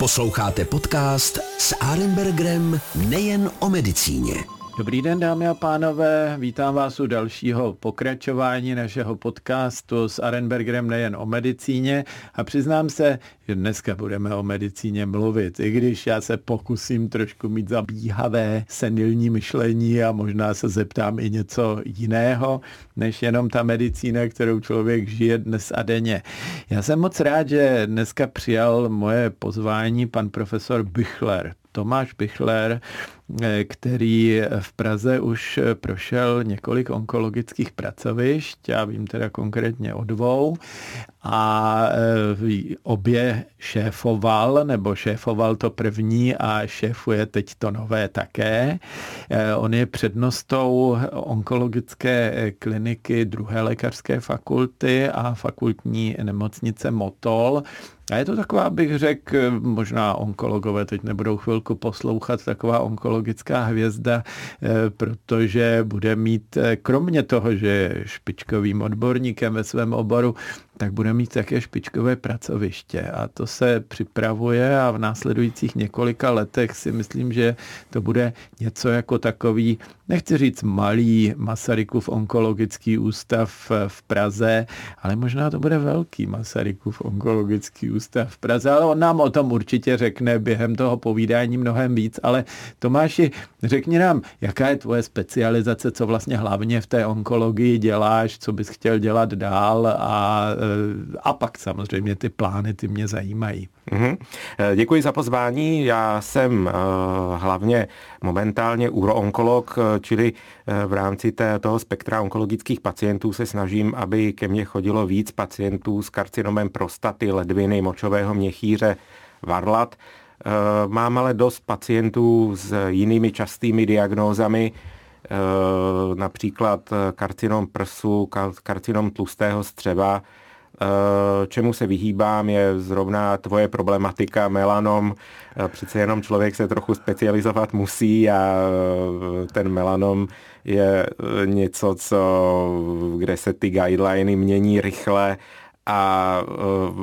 Posloucháte podcast s Arenbergerem nejen o medicíně. Dobrý den, dámy a pánové, vítám vás u dalšího pokračování našeho podcastu s Arenbergerem nejen o medicíně a přiznám se, že dneska budeme o medicíně mluvit, i když já se pokusím trošku mít zabíhavé senilní myšlení a možná se zeptám i něco jiného, než jenom ta medicína, kterou člověk žije dnes a denně. Já jsem moc rád, že dneska přijal moje pozvání pan profesor Büchler. Tomáš Pichler, eh, který v Praze už prošel několik onkologických pracovišť, já vím teda konkrétně o dvou, a eh, obě šéfoval, nebo šéfoval to první a šéfuje teď to nové také. Eh, on je přednostou onkologické kliniky druhé lékařské fakulty a fakultní nemocnice Motol, a je to taková, bych řekl, možná onkologové teď nebudou chvilku poslouchat, taková onkologická hvězda, eh, protože bude mít, eh, kromě toho, že je špičkovým odborníkem ve svém oboru, tak bude mít také špičkové pracoviště. A to se připravuje a v následujících několika letech si myslím, že to bude něco jako takový, nechci říct malý Masarykův onkologický ústav v Praze, ale možná to bude velký Masarykův onkologický ústav v Praze, ale on nám o tom určitě řekne během toho povídání mnohem víc, ale Tomáši, řekni nám, jaká je tvoje specializace, co vlastně hlavně v té onkologii děláš, co bys chtěl dělat dál a a pak samozřejmě ty plány, ty mě zajímají. Mm-hmm. Děkuji za pozvání. Já jsem hlavně momentálně uroonkolog, čili v rámci té, toho spektra onkologických pacientů se snažím, aby ke mně chodilo víc pacientů s karcinomem prostaty, ledviny, močového měchýře, varlat. Mám ale dost pacientů s jinými častými diagnózami, například karcinom prsu, karcinom tlustého střeva, Eh, čemu se vyhýbám, je zrovna tvoje problematika melanom. Eh, přece jenom člověk se trochu specializovat musí a eh, ten melanom je něco, co, kde se ty guideliny mění rychle a,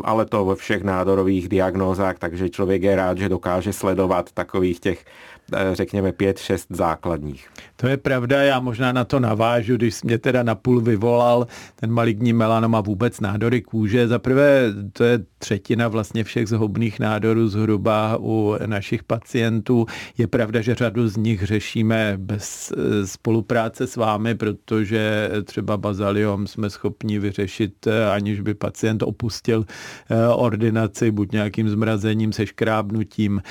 ale to ve všech nádorových diagnózách, takže člověk je rád, že dokáže sledovat takových těch Eh, řekněme, pět, šest základních. To je pravda, já možná na to navážu, když mě teda napůl vyvolal ten maligní melanom a vůbec nádory kůže. Za prvé, to je třetina vlastně všech zhoubných nádorů zhruba u našich pacientů. Je pravda, že řadu z nich řešíme bez eh, spolupráce s vámi, protože třeba bazaliom jsme schopni vyřešit, eh, aniž by pacient opustil ordinaci buď nějakým zmrazením, seškrábnutím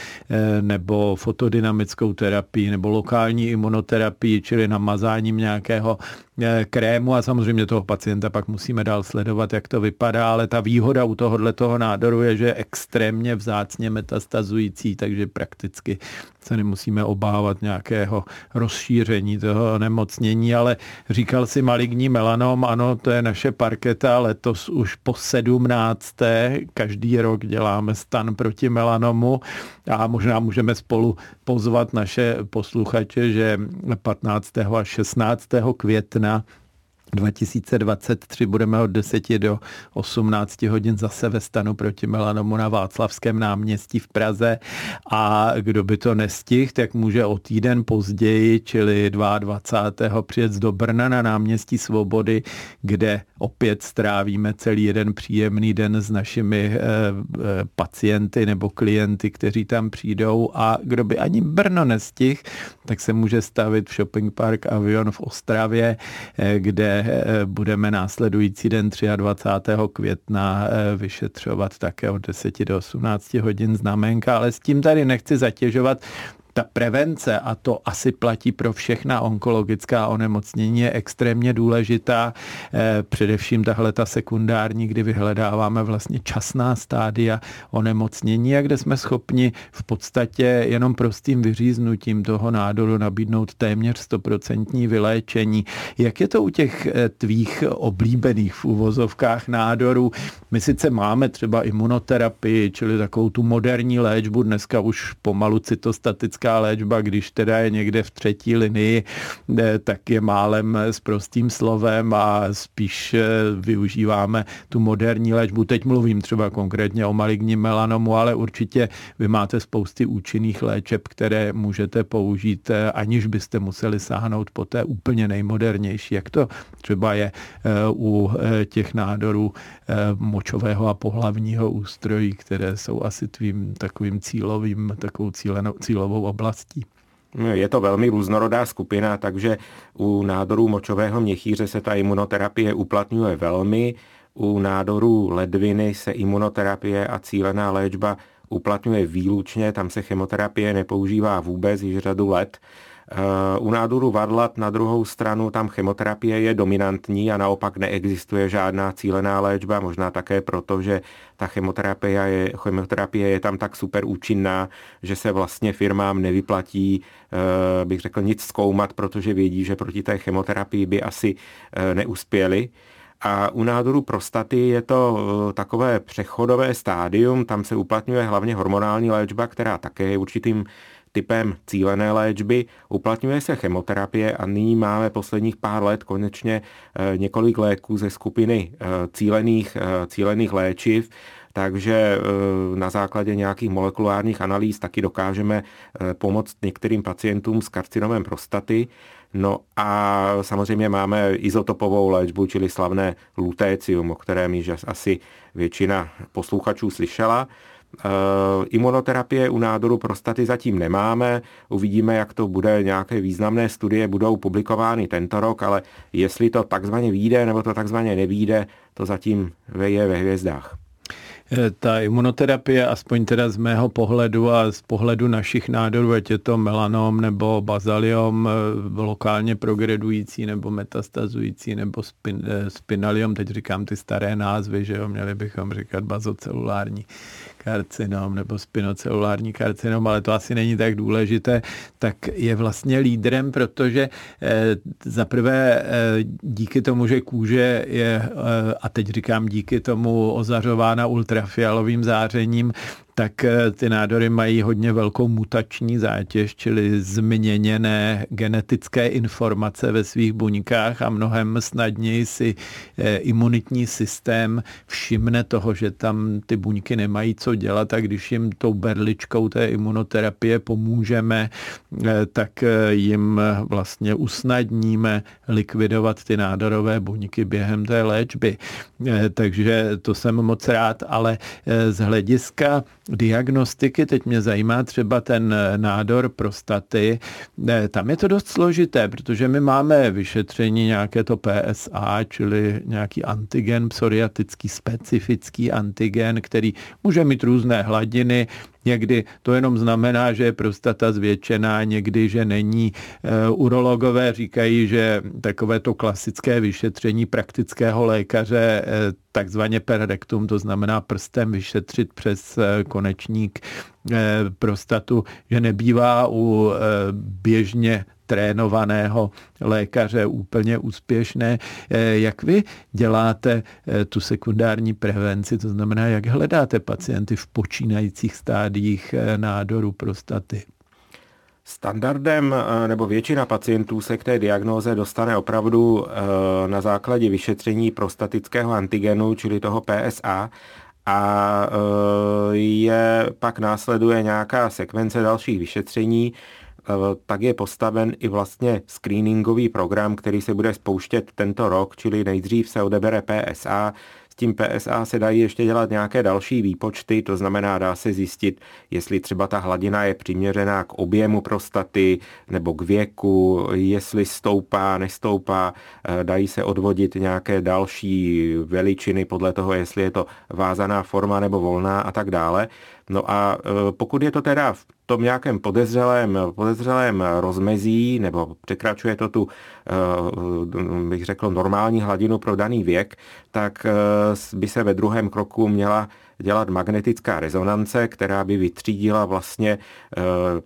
nebo fotodynamickou chemickou terapii nebo lokální imunoterapii, čili namazáním nějakého krému a samozřejmě toho pacienta pak musíme dál sledovat, jak to vypadá, ale ta výhoda u tohohle toho nádoru je, že je extrémně vzácně metastazující, takže prakticky se nemusíme obávat nějakého rozšíření toho nemocnění, ale říkal si maligní melanom, ano, to je naše parketa, letos už po sedmnácté, každý rok děláme stan proti melanomu a možná můžeme spolu pozvat naše posluchače, že 15. a 16. května Yeah. 2023 budeme od 10 do 18 hodin zase ve stanu proti melanomu na Václavském náměstí v Praze a kdo by to nestihl, tak může o týden později, čili 22. přijet do Brna na náměstí Svobody, kde opět strávíme celý jeden příjemný den s našimi eh, eh, pacienty nebo klienty, kteří tam přijdou a kdo by ani Brno nestihl, tak se může stavit v Shopping Park Avion v Ostravě, eh, kde budeme následující den 23. května vyšetřovat také od 10 do 18 hodin znamenka, ale s tím tady nechci zatěžovat ta prevence, a to asi platí pro všechna onkologická onemocnění, je extrémně důležitá. Eh, především tahle ta sekundární, kdy vyhledáváme vlastně časná stádia onemocnění a kde jsme schopni v podstatě jenom prostým vyříznutím toho nádoru nabídnout téměř stoprocentní vyléčení. Jak je to u těch eh, tvých oblíbených v úvozovkách nádorů? My sice máme třeba imunoterapii, čili takovou tu moderní léčbu, dneska už pomalu cytostatická klasická léčba, když teda je někde v třetí linii, tak je málem s prostým slovem a spíš využíváme tu moderní léčbu. Teď mluvím třeba konkrétně o maligním melanomu, ale určitě vy máte spousty účinných léčeb, které můžete použít, aniž byste museli sáhnout po té úplně nejmodernější, jak to třeba je u těch nádorů močového a pohlavního ústrojí, které jsou asi tvým takovým cílovým, takovou cílenou, cílovou oblastí. Je to velmi různorodá skupina, takže u nádorů močového měchýře se ta imunoterapie uplatňuje velmi. U nádorů ledviny se imunoterapie a cílená léčba uplatňuje výlučně, tam se chemoterapie nepoužívá vůbec již řadu let. Eh, u nádoru varlat na druhou stranu tam chemoterapie je dominantní a naopak neexistuje žádná cílená léčba, možná také proto, že ta chemoterapie je, chemoterapie je tam tak super účinná, že se vlastně firmám nevyplatí, eh, bych řekl, nic zkoumat, protože vědí, že proti té chemoterapii by asi eh, neuspěli. A u nádoru prostaty je to takové přechodové stádium, tam se uplatňuje hlavně hormonální léčba, která také je určitým typem cílené léčby, uplatňuje se chemoterapie a nyní máme posledních pár let konečně eh, několik léků ze skupiny eh, cílených, eh, cílených léčiv, takže na základě nějakých molekulárních analýz taky dokážeme pomoct některým pacientům s karcinomem prostaty. No a samozřejmě máme izotopovou léčbu, čili slavné lutécium, o kterém již asi většina posluchačů slyšela. Eh, imunoterapie u nádoru prostaty zatím nemáme, uvidíme, jak to bude, nějaké významné studie budou publikovány tento rok, ale jestli to takzvaně vyjde nebo to takzvaně nevíde, to zatím je ve hvězdách. Eh, ta imunoterapie, aspoň teda z mého pohledu a z pohledu našich nádorů, ať je to melanom nebo bazaliom eh, lokálně progredující nebo metastazující nebo spin, spinaliom, teď říkám ty staré názvy, že jo, měli bychom říkat bazocelulární karcinom nebo spinocelulární karcinom, ale to asi není tak důležité, tak je vlastně lídrem, protože eh, za prvé eh, díky tomu, že kůže je, eh, a teď říkám díky tomu ozařována ultrafialovým zářením, tak eh, ty nádory mají hodně velkou mutační zátěž, čili změněné genetické informace ve svých buňkách a mnohem snadněji si eh, imunitní systém všimne toho, že tam ty buňky nemají co dělat a když jim tou berličkou té imunoterapie pomůžeme, eh, tak jim vlastně usnadníme likvidovat ty nádorové buňky během té léčby. Takže to jsem moc rád, ale z hlediska diagnostiky, teď mě zajímá třeba ten eh, nádor prostaty, tam je to dost složité, protože my máme vyšetření nějaké to PSA, čili nějaký antigen psoriatický, specifický antigen, který může mít různé hladiny, Někdy to jenom znamená, že je prostata zvětšená, někdy, že není. Eh, urologové říkají, že takové to klasické vyšetření praktického lékaře, eh, takzvaně per rectum, to znamená prstem vyšetřit přes eh, konečník prostatu, že nebývá u běžně trénovaného lékaře úplně úspěšné. Eh, jak vy děláte eh, tu sekundární prevenci, to znamená, jak hledáte pacienty v počínajících stádiích eh, nádoru prostaty? Standardem nebo většina pacientů se k té diagnóze dostane opravdu na základě vyšetření prostatického antigenu, čili toho PSA, a je pak následuje nějaká sekvence dalších vyšetření, tak je postaven i vlastně screeningový program, který se bude spouštět tento rok, čili nejdřív se odebere PSA, tím PSA se dají ještě dělat nějaké další výpočty, to znamená, dá se zjistit, jestli třeba ta hladina je přiměřená k objemu prostaty nebo k věku, jestli stoupá, nestoupá, eh, dají se odvodit nějaké další veličiny podle toho, jestli je to vázaná forma nebo volná a tak dále. No a eh, pokud je to teda v tom nějakém podezřelém, podezřelém rozmezí, nebo překračuje to tu, eh, bych řekl, normální hladinu pro daný věk, tak by se ve druhém kroku měla dělat magnetická rezonance, která by vytřídila vlastně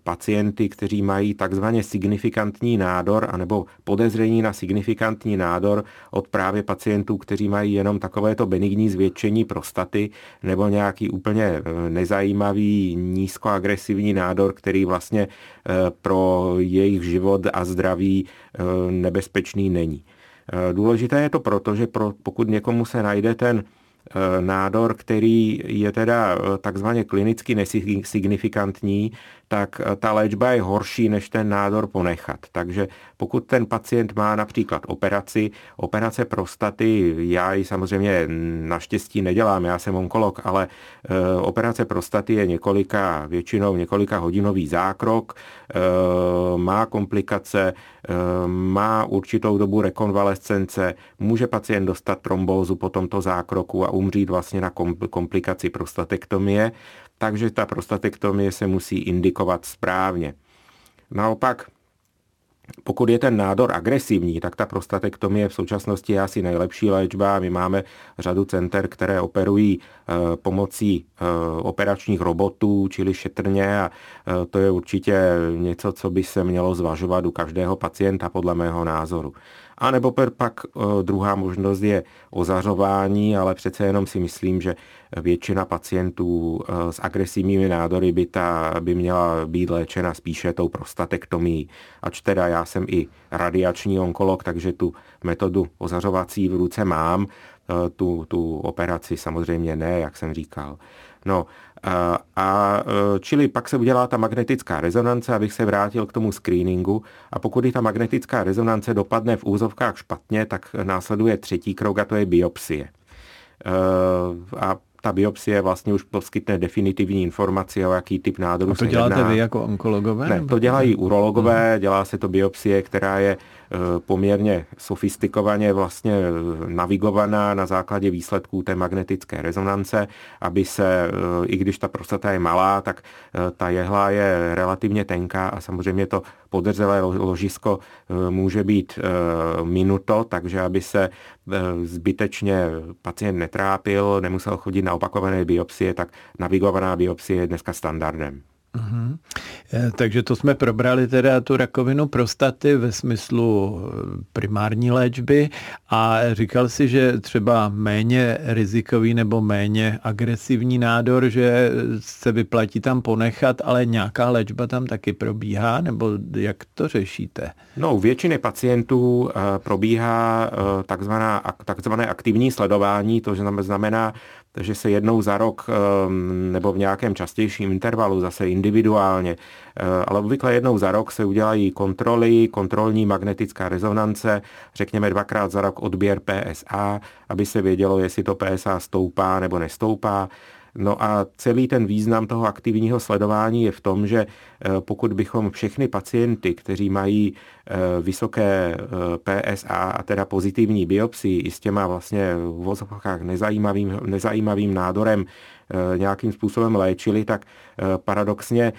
pacienty, kteří mají takzvaně signifikantní nádor anebo podezření na signifikantní nádor od právě pacientů, kteří mají jenom takovéto benigní zvětšení prostaty nebo nějaký úplně nezajímavý nízkoagresivní nádor, který vlastně pro jejich život a zdraví nebezpečný není. Důležité je to proto, že pokud někomu se najde ten Eh, nádor, který je teda eh, takzvaně klinicky nesignifikantní, tak eh, ta léčba je horší, než ten nádor ponechat. Takže pokud ten pacient má například operaci, operace prostaty, já ji samozřejmě naštěstí nedělám, já jsem onkolog, ale operace prostaty je několika, většinou několika hodinový zákrok, má komplikace, má určitou dobu rekonvalescence, může pacient dostat trombózu po tomto zákroku a umřít vlastně na komplikaci prostatektomie, takže ta prostatektomie se musí indikovat správně. Naopak, pokud je ten nádor agresivní, tak ta prostatektomie v současnosti je asi nejlepší léčba. My máme řadu center, které operují eh, pomocí eh, operačních robotů, čili šetrně a eh, to je určitě něco, co by se mělo zvažovat u každého pacienta podle mého názoru. A nebo pak druhá možnost je ozařování, ale přece jenom si myslím, že většina pacientů s agresivními nádory by, ta, by měla být léčena spíše tou prostatektomí. Ač teda já jsem i radiační onkolog, takže tu metodu ozařovací v ruce mám, tu, tu operaci samozřejmě ne, jak jsem říkal. No, a, a e, čili pak se udělá ta magnetická rezonance, abych se vrátil k tomu screeningu a pokud i ta magnetická rezonance dopadne v úzovkách špatně, tak následuje třetí krok a to je biopsie. E, a ta biopsie vlastně už poskytne definitivní informaci, o jaký typ nádoru se A to děláte jedná. vy jako onkologové? Ne, to dělají urologové, hmm. dělá se to biopsie, která je Eh, poměrně sofistikovaně vlastně eh, navigovaná na základě výsledků té magnetické rezonance, aby se, eh, i když ta prostata je malá, tak ta jehla je relativně tenká a samozřejmě to podrzelé ložisko může být minuto, takže aby se zbytečně pacient netrápil, nemusel chodit na opakované biopsie, tak navigovaná biopsie je dneska standardem. Uhum. Takže to jsme probrali teda tu rakovinu prostaty ve smyslu eh, primární léčby a říkal si, že třeba méně rizikový nebo méně agresivní nádor, že se vyplatí tam ponechat, ale nějaká léčba tam taky probíhá, nebo jak to řešíte? No, u většiny pacientů eh, probíhá takzvaná, takzvané aktivní sledování, to znamená takže se jednou za rok ehm, nebo v nějakém častějším intervalu, zase individuálně, eh, ale obvykle jednou za rok se udělají kontroly, kontrolní magnetická rezonance, řekněme dvakrát za rok odběr PSA, aby se vědělo, jestli to PSA stoupá nebo nestoupá. No a celý ten význam toho aktivního sledování je v tom, že eh, pokud bychom všechny pacienty, kteří mají eh, vysoké eh, PSA a teda pozitivní biopsii i s těma vlastně v vozovkách nezajímavým, nezajímavým nádorem nějakým způsobem léčili, tak paradoxně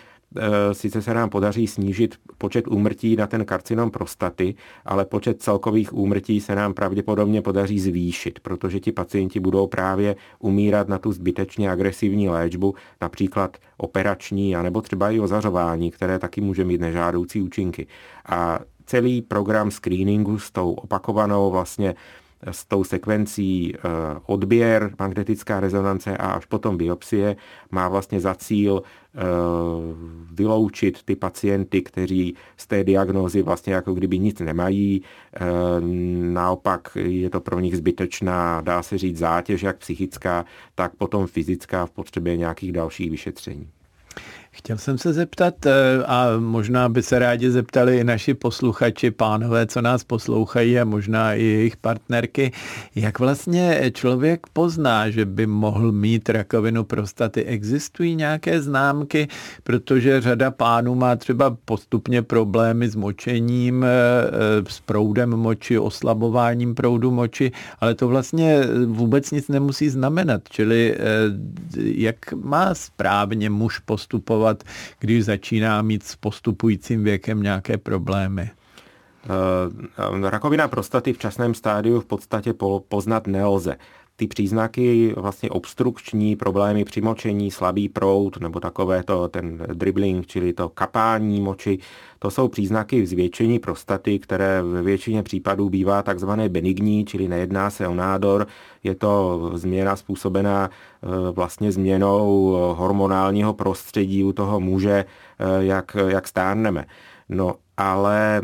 sice se nám podaří snížit počet úmrtí na ten karcinom prostaty, ale počet celkových úmrtí se nám pravděpodobně podaří zvýšit, protože ti pacienti budou právě umírat na tu zbytečně agresivní léčbu, například operační, anebo třeba i ozařování, které taky může mít nežádoucí účinky. A celý program screeningu s tou opakovanou vlastně s tou sekvencí eh, odběr, magnetická rezonance a až potom biopsie má vlastně za cíl eh, vyloučit ty pacienty, kteří z té diagnózy vlastně jako kdyby nic nemají. Eh, naopak je to pro nich zbytečná, dá se říct, zátěž, jak psychická, tak potom fyzická v potřebě nějakých dalších vyšetření. Chtěl jsem se zeptat, eh, a možná by se rádi zeptali i naši posluchači, pánové, co nás poslouchají a možná i jejich partnerky, jak vlastně člověk pozná, že by mohl mít rakovinu prostaty. Existují nějaké známky, protože řada pánů má třeba postupně problémy s močením, eh, s proudem moči, oslabováním proudu moči, ale to vlastně vůbec nic nemusí znamenat. Čili eh, jak má správně muž postupovat reagovat, když začíná mít s postupujícím věkem nějaké problémy? Eh, rakovina prostaty v časném stádiu v podstatě poznat nelze. Ty příznaky vlastně obstrukční problémy při močení, slabý prout nebo takové to ten dribbling, čili to kapání moči, to jsou příznaky zvětšení prostaty, které ve většině případů bývá takzvané benigní, čili nejedná se o nádor, je to změna způsobená eh, vlastně změnou hormonálního prostředí u toho muže, eh, jak, jak stárneme. No ale e,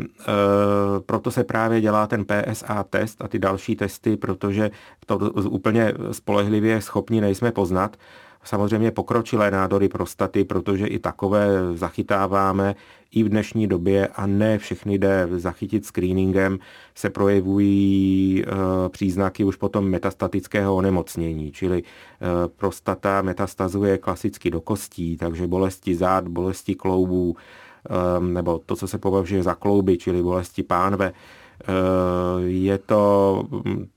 proto se právě dělá ten PSA test a ty další testy, protože to úplně spolehlivě schopni nejsme poznat. Samozřejmě pokročilé nádory prostaty, protože i takové zachytáváme i v dnešní době a ne všechny jde zachytit screeningem, se projevují e, příznaky už potom metastatického onemocnění, čili e, prostata metastazuje klasicky do kostí, takže bolesti zád, bolesti kloubů, nebo to, co se považuje za klouby, čili bolesti pánve, ehm, je to,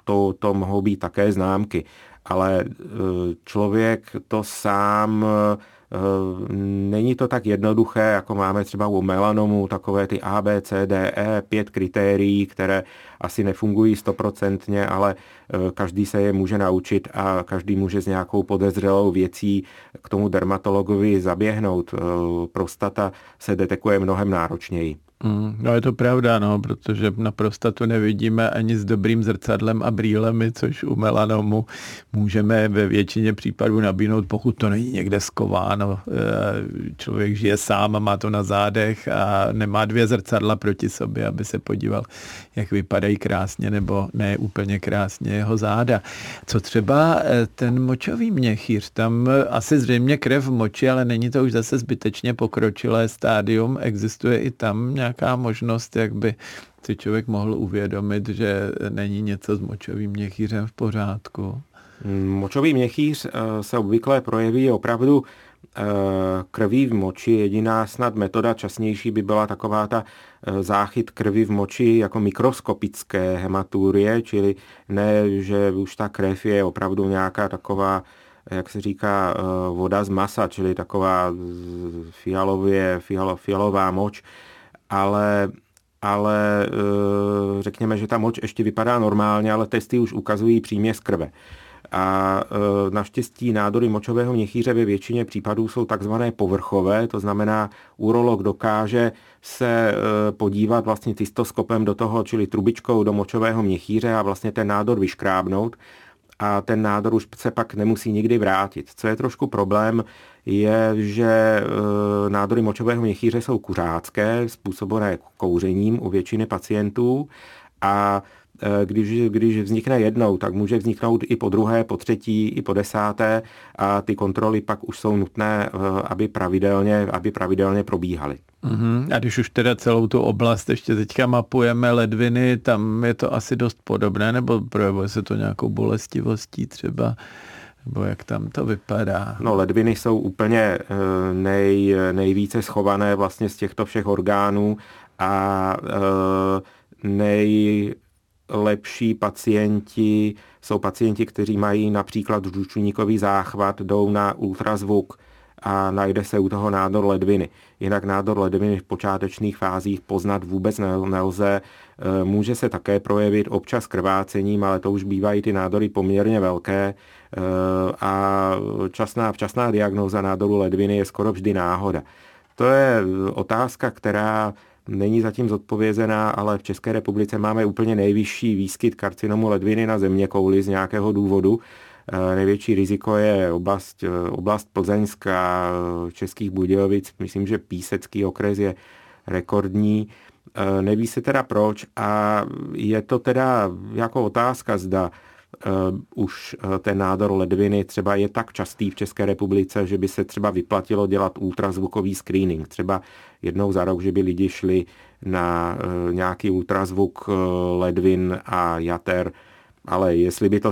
to, to mohou být také známky, ale ehm, člověk to sám není to tak jednoduché, jako máme třeba u melanomu, takové ty A, B, C, D, E, pět kritérií, které asi nefungují stoprocentně, ale eh, každý se je může naučit a každý může s nějakou podezřelou věcí k tomu dermatologovi zaběhnout. Eh, prostata se detekuje mnohem náročněji. Mm, no je to pravda, no, protože na prostatu nevidíme ani s dobrým zrcadlem a brýlemi, což u melanomu můžeme ve většině případů nabídnout, pokud to není někde skováno. Eh, člověk žije sám a má to na zádech a nemá dvě zrcadla proti sobě, aby se podíval, jak vypadají krásně nebo ne úplně krásně jeho záda. Co třeba eh, ten močový měchýř, tam asi zřejmě krev v moči, ale není to už zase zbytečně pokročilé stádium, existuje i tam nějak nějaká možnost, jak by si člověk mohl uvědomit, že není něco s močovým měchýřem v pořádku? Močový měchýř eh, se obvykle projeví opravdu eh, krví v moči. Jediná snad metoda časnější by byla taková ta eh, záchyt krvi v moči jako mikroskopické hematurie, čili ne, že už ta krev je opravdu nějaká taková jak se říká, voda z masa, čili taková fialově, fialo, fialová moč, ale ale eh, řekněme, že ta moč ještě vypadá normálně, ale testy už ukazují přímě z krve. A eh, naštěstí nádory močového měchýře ve většině případů jsou takzvané povrchové, to znamená, urolog dokáže se eh, podívat vlastně cystoskopem do toho, čili trubičkou do močového měchýře a vlastně ten nádor vyškrábnout a ten nádor už se pak nemusí nikdy vrátit. Co je trošku problém, je, že e, nádory močového měchýře jsou kuřácké, způsobené kouřením u většiny pacientů a když, když vznikne jednou, tak může vzniknout i po druhé, po třetí, i po desáté a ty kontroly pak už jsou nutné, e, aby pravidelně, aby pravidelně probíhaly. Uh-huh. A když už teda celou tu oblast ještě teďka mapujeme ledviny, tam je to asi dost podobné, nebo projevuje se to nějakou bolestivostí třeba? Nebo jak tam to vypadá? No ledviny jsou úplně eh, nej, nejvíce schované vlastně z těchto všech orgánů a eh, nejlepší pacienti jsou pacienti, kteří mají například žlučníkový záchvat, jdou na ultrazvuk, a najde se u toho nádor ledviny. Jinak nádor ledviny v počátečných fázích poznat vůbec nelze. E, může se také projevit občas krvácením, ale to už bývají ty nádory poměrně velké e, a časná, včasná diagnóza nádoru ledviny je skoro vždy náhoda. To je otázka, která není zatím zodpovězená, ale v České republice máme úplně nejvyšší výskyt karcinomu ledviny na země kouli z nějakého důvodu. Eh, největší riziko je oblast, eh, oblast Plzeňská, eh, Českých Budějovic. Myslím, že Písecký okres je rekordní. Neví se teda proč a je to teda jako otázka, zda už ten nádor ledviny třeba je tak častý v České republice, že by se třeba vyplatilo dělat ultrazvukový screening. Třeba jednou za rok, že by lidi šli na nějaký ultrazvuk ledvin a jater, ale jestli by to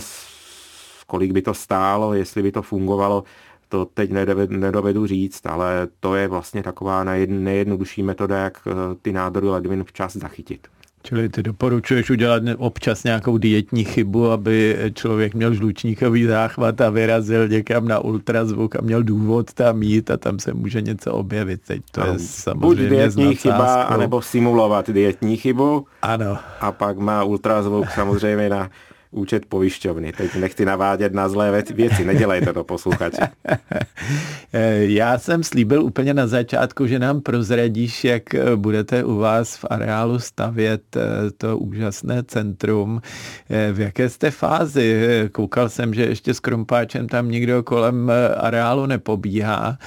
kolik by to stálo, jestli by to fungovalo, to teď nedovedu říct, ale to je vlastně taková nejjednodušší metoda, jak eh, ty nádory ledvin včas zachytit. Čili ty doporučuješ udělat občas nějakou dietní chybu, aby člověk měl žlučníkový záchvat a vyrazil někam na ultrazvuk a měl důvod tam jít a tam se může něco objevit. Teď to je samozřejmě Buď dietní chyba, anebo simulovat dietní chybu. Ano. A pak má ultrazvuk samozřejmě na účet pojišťovny. Teď nechci navádět na zlé věci, nedělejte to posluchači. Já jsem slíbil úplně na začátku, že nám prozradíš, jak budete u vás v areálu stavět eh, to úžasné centrum. Eh, v jaké jste fázi? Koukal jsem, že ještě s Krumpáčem tam nikdo kolem eh, areálu nepobíhá.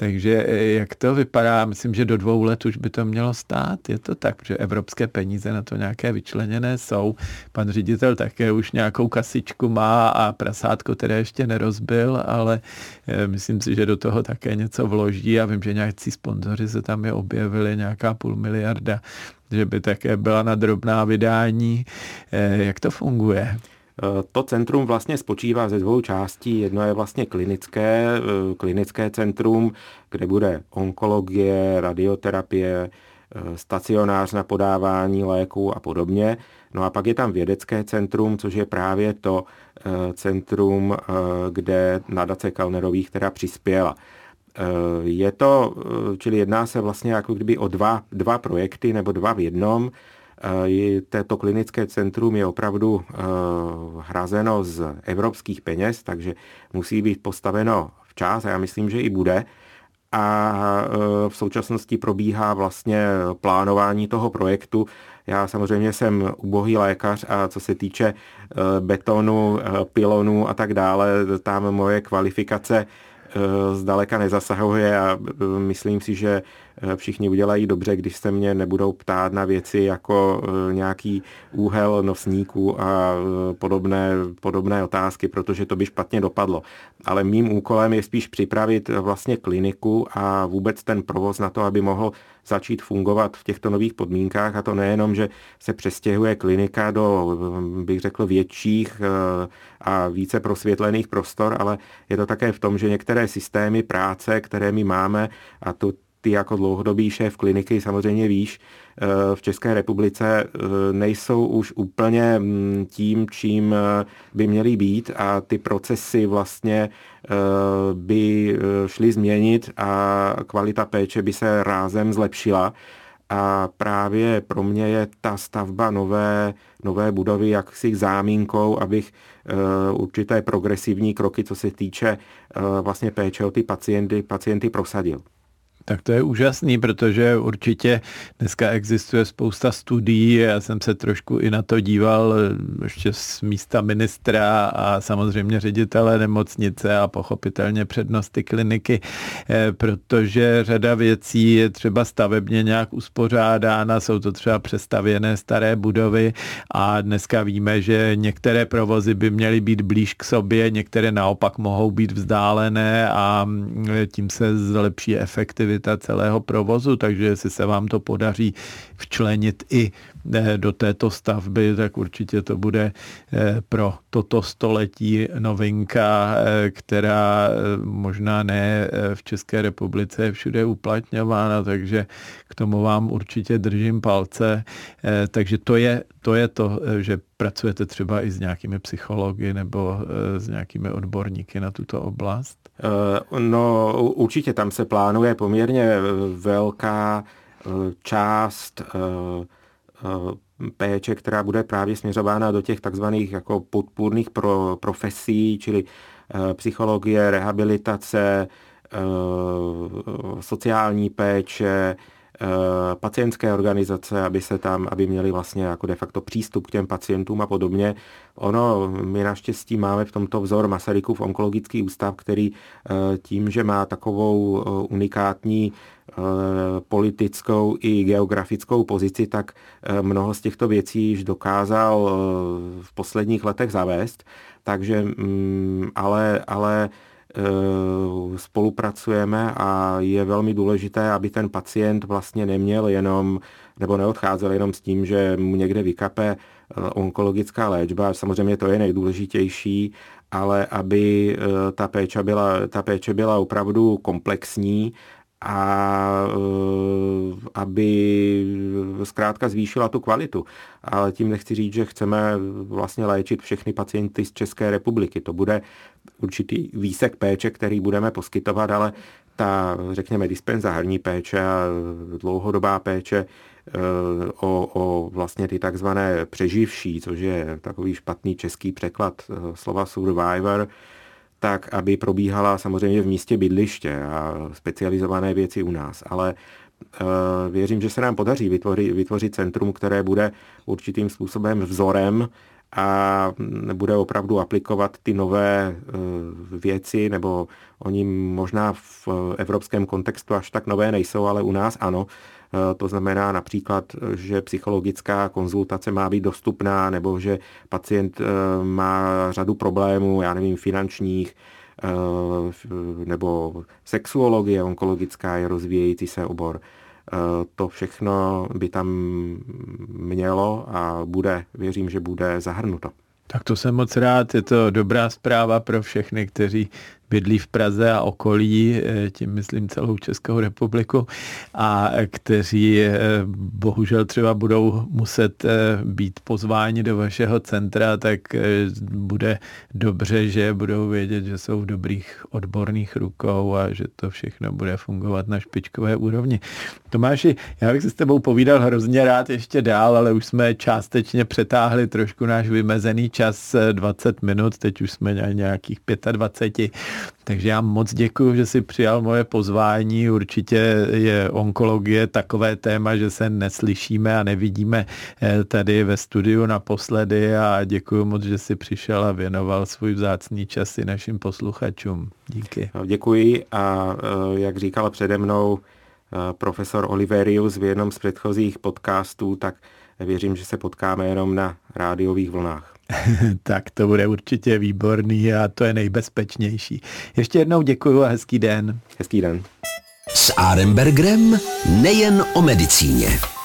Takže e, jak to vypadá? Myslím, že do dvou let už by to mělo stát. Je to tak, protože evropské peníze na to nějaké vyčleněné jsou. Pan ředitel také už nějakou kasičku má a prasátko teda ještě nerozbil, ale e, myslím si, že do toho také něco vloží a vím, že nějakí sponzoři se tam je objevili, nějaká půl miliarda, že by také byla na drobná vydání. E, jak to funguje? Eh, to centrum vlastně spočívá ze dvou částí. Jedno je vlastně klinické, eh, klinické centrum, kde bude onkologie, radioterapie, eh, stacionář na podávání léků a podobně. No a pak je tam vědecké centrum, což je právě to centrum, kde nadace Kalnerových teda přispěla. Je to, čili jedná se vlastně jako kdyby o dva, dva projekty nebo dva v jednom. Této klinické centrum je opravdu eh, hrazeno z evropských peněz, takže musí být postaveno včas a já myslím, že i bude. A eh, v současnosti probíhá vlastně plánování toho projektu. Já samozřejmě jsem ubohý lékař a co se týče eh, betonu, pilonů a tak dále, tam moje kvalifikace zdaleka nezasahuje a myslím si, že Eh, všichni udělají dobře, když se mě nebudou ptát na věci jako eh, nějaký úhel nosníků a eh, podobné, podobné otázky, protože to by špatně dopadlo. Ale mým úkolem je spíš připravit vlastně kliniku a vůbec ten provoz na to, aby mohl začít fungovat v těchto nových podmínkách a to nejenom, že se přestěhuje klinika do, bych řekl, větších a více prosvětlených prostor, ale je to také v tom, že některé systémy práce, které my máme a tu ty jako dlouhodobý šéf kliniky samozřejmě víš, eh, v České republice eh, nejsou už úplně mm, tím, čím eh, by měly být a ty procesy vlastně by šly změnit a kvalita péče by se rázem zlepšila. A právě pro mě je ta stavba nové, nové budovy jaksi zámínkou, abych určité progresivní kroky, co se týče vlastně péče o ty pacienty, pacienty prosadil. Tak to je úžasný, protože určitě dneska existuje spousta studií, já jsem se trošku i na to díval ještě z místa ministra a samozřejmě ředitele nemocnice a pochopitelně přednosti kliniky, eh, protože řada věcí je třeba stavebně nějak uspořádána, jsou to třeba přestavěné staré budovy a dneska víme, že některé provozy by měly být blíž k sobě, některé naopak mohou být vzdálené a tím se zlepší efektivita efektivita celého provozu, takže jestli se vám to podaří včlenit i eh, do této stavby, tak určitě to bude eh, pro toto století novinka, eh, která možná ne v České republice je všude uplatňována, takže k tomu vám určitě držím palce. Takže to je to, je to že pracujete třeba i s nějakými psychologi nebo s nějakými odborníky na tuto oblast? No určitě tam se plánuje poměrně velká část eh, eh, péče, která bude právě směřována do těch takzvaných jako podpůrných pro, profesí, čili eh, psychologie, rehabilitace, sociální péče, pacientské organizace, aby se tam, aby měli vlastně jako de facto přístup k těm pacientům a podobně. Ono, my naštěstí máme v tomto vzor Masarykův onkologický ústav, který tím, že má takovou unikátní Eh, politickou i geografickou pozici, tak eh, mnoho z těchto věcí již dokázal eh, v posledních letech zavést. Takže, mm, ale, ale spolupracujeme a je velmi důležité, aby ten pacient vlastně neměl jenom nebo neodcházel jenom s tím, že mu někde vykape onkologická léčba. Samozřejmě to je nejdůležitější, ale aby ta péče byla, ta péče byla opravdu komplexní a eh, aby zkrátka zvýšila tu kvalitu. Ale tím nechci říct, že chceme vlastně léčit všechny pacienty z České republiky. To bude určitý výsek péče, který budeme poskytovat, ale ta, řekněme, dispenzární péče a dlouhodobá péče o, o vlastně ty takzvané přeživší, což je takový špatný český překlad slova survivor, tak aby probíhala samozřejmě v místě bydliště a specializované věci u nás. Ale Eh, věřím, že se nám podaří vytvořit, vytvořit centrum, které bude určitým způsobem vzorem a bude opravdu aplikovat ty nové eh, věci, nebo oni možná v evropském kontextu až tak nové nejsou, ale u nás ano. Eh, to znamená například, že psychologická konzultace má být dostupná, nebo že pacient má řadu problémů, já nevím, finančních, Eh, nebo sexuologie onkologická je rozvíjející se obor. Eh, to všechno by tam mělo a bude, věřím, že bude zahrnuto. Tak to jsem moc rád, je to dobrá zpráva pro všechny, kteří bydlí v Praze a okolí, eh, tím myslím celou Českou republiku, a kteří eh, bohužel třeba budou muset eh, být pozváni do vašeho centra, tak bude dobře, že budou vědět, že jsou v dobrých odborných rukou a že to všechno bude fungovat na špičkové úrovni. Tomáši, já bych se s tebou povídal hrozně rád ještě dál, ale už jsme částečně přetáhli trošku náš vymezený čas 20 minut, teď už jsme na nějakých 25. Takže já moc děkuji, že jsi přijal moje pozvání. Určitě je onkologie takové téma, že se neslyšíme a nevidíme eh, tady ve studiu naposledy a děkuji moc, že jsi přišel a věnoval svůj vzácný čas i našim posluchačům. Díky. No, děkuji a eh, jak říkal přede mnou eh, profesor Oliverius v jednom z předchozích podcastů, tak věřím, že se potkáme jenom na rádiových vlnách. tak to bude určitě výborný a to je nejbezpečnější. Ještě jednou děkuji a hezký den. Hezký den. S Arembergrem nejen o medicíně.